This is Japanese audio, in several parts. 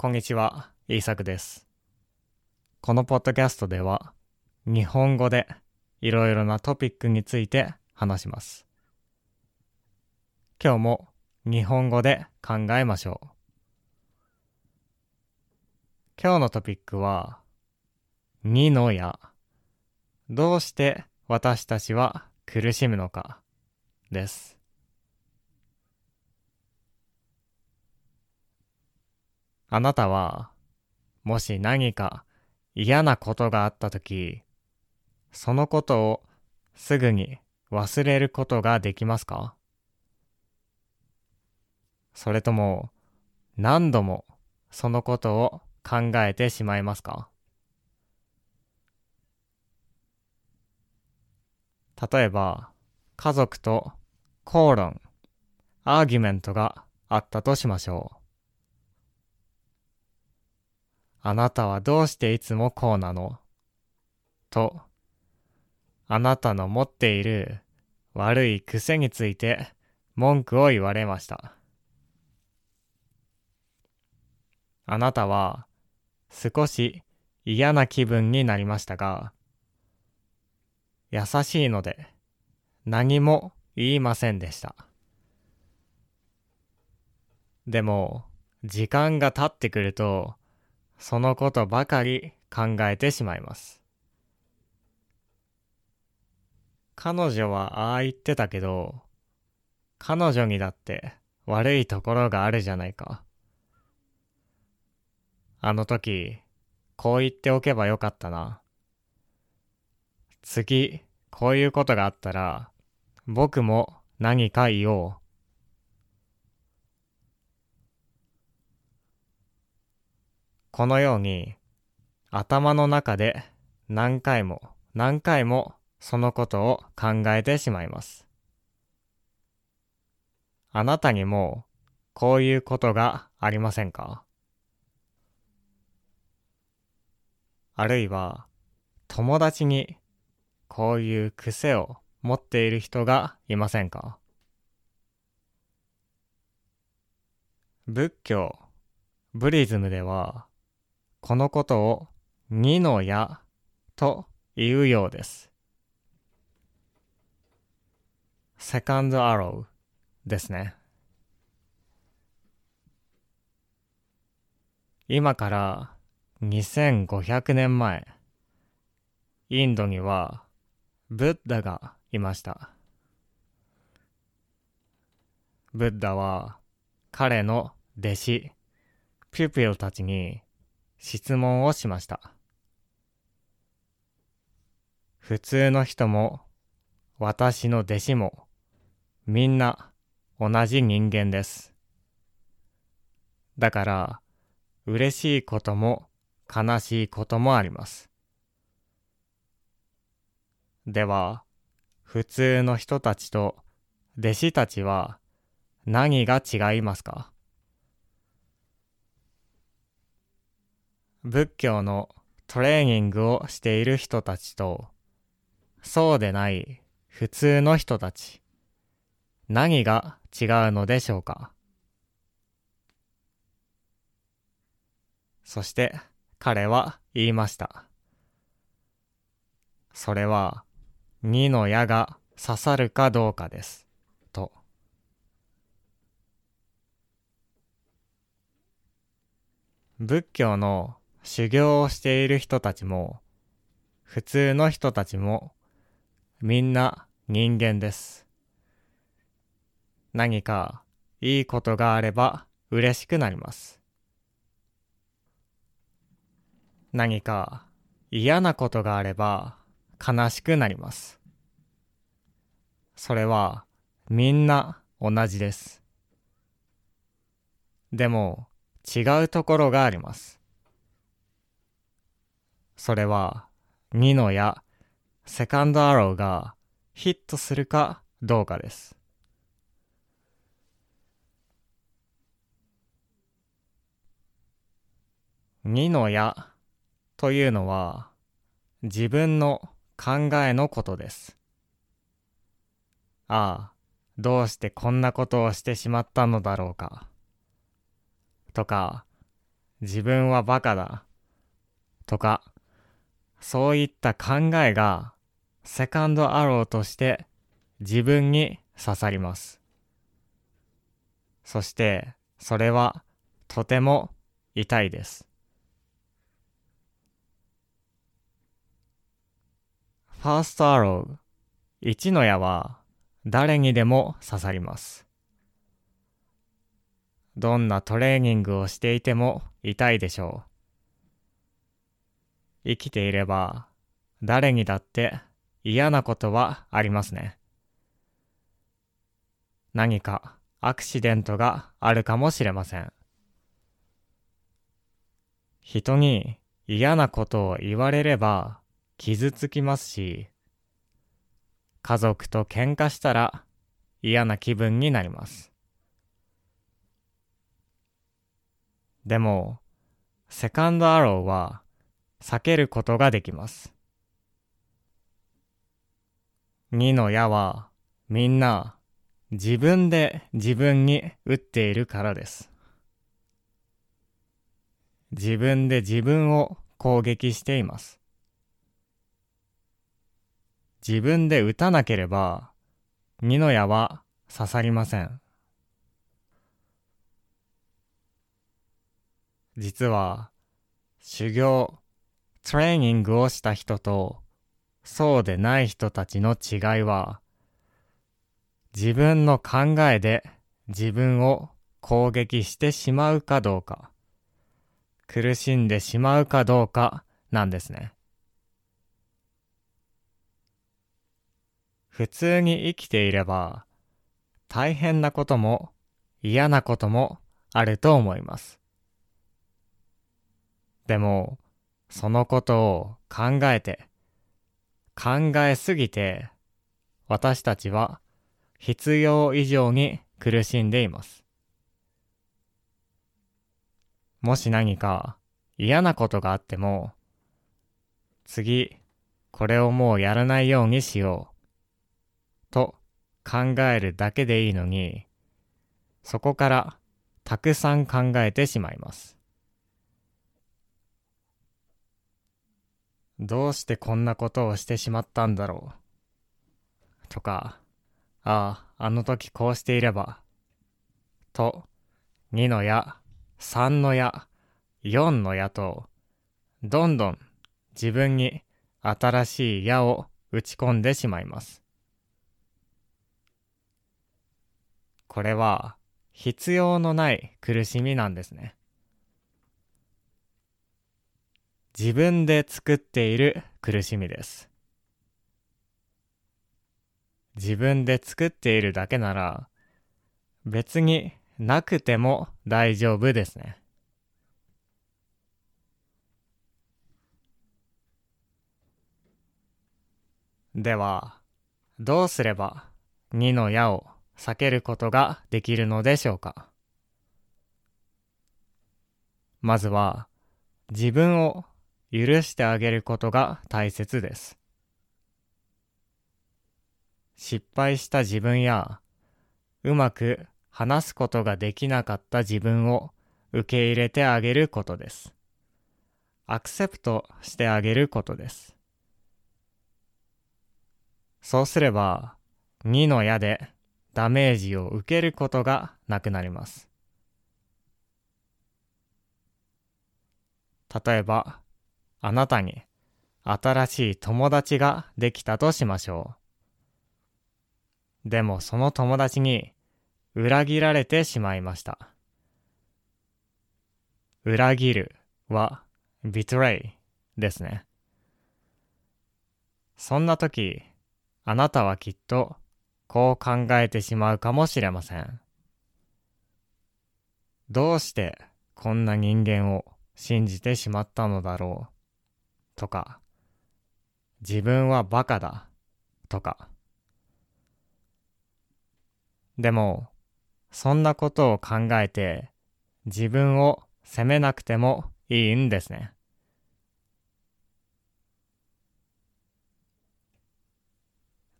こんにちは、イーサクです。このポッドキャストでは、日本語でいろいろなトピックについて話します。今日も日本語で考えましょう。今日のトピックは、二の矢。どうして私たちは苦しむのかです。あなたは、もし何か嫌なことがあったとき、そのことをすぐに忘れることができますか？それとも何度もそのことを考えてしまいますか？例えば、家族と口論、アーギュメントがあったとしましょう。あなたはどうしていつもこうなの？と、あなたの持っている悪い癖について文句を言われました。あなたは少し嫌な気分になりましたが、優しいので何も言いませんでした。でも、時間が経ってくると、そのことばかり考えてしまいます。彼女はああ言ってたけど、彼女にだって悪いところがあるじゃないか。あの時、こう言っておけばよかったな。次、こういうことがあったら、僕も何か言おう。このように頭の中で何回も何回もそのことを考えてしまいます。あなたにもこういうことがありませんか？あるいは友達にこういう癖を持っている人がいませんか？仏教、ブリズムではこのことを二の矢と言うようです。セカンドアローですね。今から2500年前、インドにはブッダがいました。ブッダは彼の弟子、ピュピルたちに質問をしました。普通の人も私の弟子もみんな同じ人間です。だから嬉しいことも悲しいこともあります。では普通の人たちと弟子たちは何が違いますか？仏教のトレーニングをしている人たちと、そうでない普通の人たち、何が違うのでしょうか？そして彼は言いました。それは二の矢が刺さるかどうかです。と。仏教の修行をしている人たちも、普通の人たちも、みんな人間です。何かいいことがあれば嬉しくなります。何か嫌なことがあれば悲しくなります。それはみんな同じです。でも違うところがあります。それは2の矢、セカンドアローがヒットするかどうかです。2の矢というのは自分の考えのことです。ああ、どうしてこんなことをしてしまったのだろうか。とか、自分はバカだとか、そういった考えがセカンドアローとして自分に刺さります。そしてそれはとても痛いです。ファーストアロー、1の矢は誰にでも刺さります。どんなトレーニングをしていても痛いでしょう。生きていれば誰にだって嫌なことはありますね。何かアクシデントがあるかもしれません。人に嫌なことを言われれば傷つきますし、家族と喧嘩したら嫌な気分になります。でも、セカンドアローは避けることができます。2の矢はみんな自分で自分に打っているからです。自分で自分を攻撃しています。自分で打たなければ二の矢は刺さりません。実は修行、トレーニングをした人とそうでない人たちの違いは自分の考えで自分を攻撃してしまうかどうか苦しんでしまうかどうかなんですね。普通に生きていれば大変なことも嫌なこともあると思います。でも、そのことを考えて、考えすぎて、私たちは必要以上に苦しんでいます。もし何か嫌なことがあっても、次、これをもうやらないようにしよう、と考えるだけでいいのに、そこからたくさん考えてしまいます。どうしてこんなことをしてしまったんだろう？とか、ああ、あの時こうしていれば。と、2の矢、3の矢、4の矢と、どんどん自分に新しい矢を打ち込んでしまいます。これは必要のない苦しみなんですね。自分で作っている苦しみです。自分で作っているだけなら別になくても大丈夫ですね。では、どうすれば2の矢を避けることができるのでしょうか？まずは自分を許してあげることが大切です。失敗した自分や、うまく話すことができなかった自分を受け入れてあげることです。アクセプトしてあげることです。そうすれば、2の矢でダメージを受けることがなくなります。例えば、あなたに新しい友達ができたとしましょう。でもその友達に裏切られてしまいました。裏切るは betray ですね。そんな時、あなたはきっとこう考えてしまうかもしれません。どうしてこんな人間を信じてしまったのだろう。とか、自分はバカだとか。でも、そんなことを考えて自分を責めなくてもいいんですね。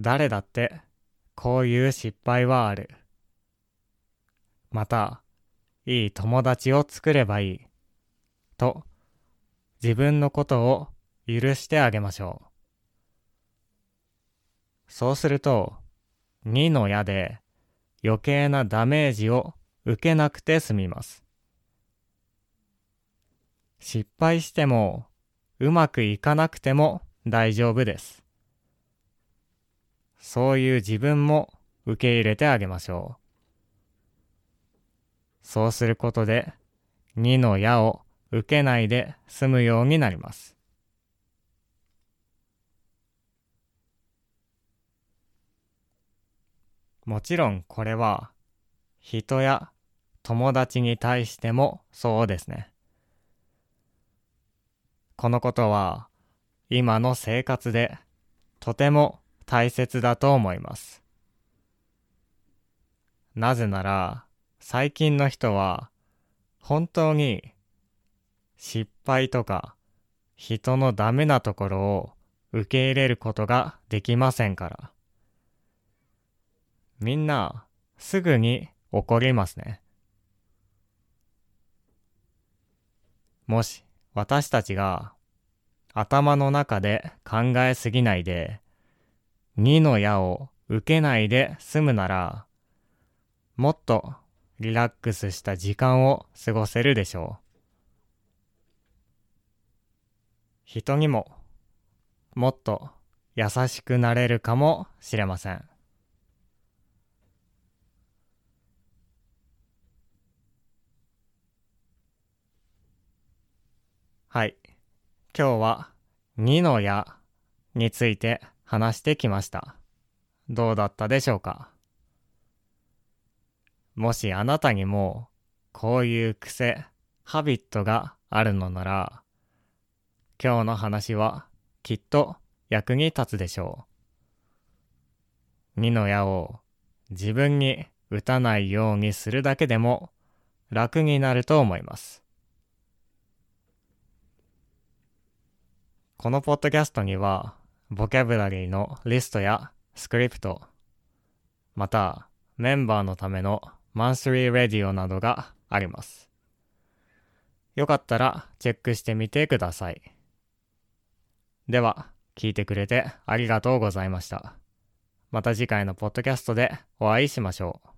誰だってこういう失敗はある。また、いい友達を作ればいい。と自分のことを許してあげましょう。そうすると、2の矢で余計なダメージを受けなくて済みます。失敗してもうまくいかなくても大丈夫です。そういう自分も受け入れてあげましょう。そうすることで2の矢を受けないで済むようになります。もちろんこれは人や友達に対してもそうですね。このことは今の生活でとても大切だと思います。なぜなら最近の人は本当に失敗とか人のダメなところを受け入れることができませんから。みんなすぐに怒りますね。もし私たちが頭の中で考えすぎないで2の矢を受けないで済むならもっとリラックスした時間を過ごせるでしょう。人にももっと優しくなれるかもしれません。はい。今日は2の矢について話してきました。どうだったでしょうか？もしあなたにもこういう癖、ハビットがあるのなら、今日の話はきっと役に立つでしょう。2の矢を自分に打たないようにするだけでも楽になると思います。このポッドキャストには、ボキャブラリーのリストやスクリプト、またメンバーのためのマンスリーレディオなどがあります。よかったらチェックしてみてください。では、聞いてくれてありがとうございました。また次回のポッドキャストでお会いしましょう。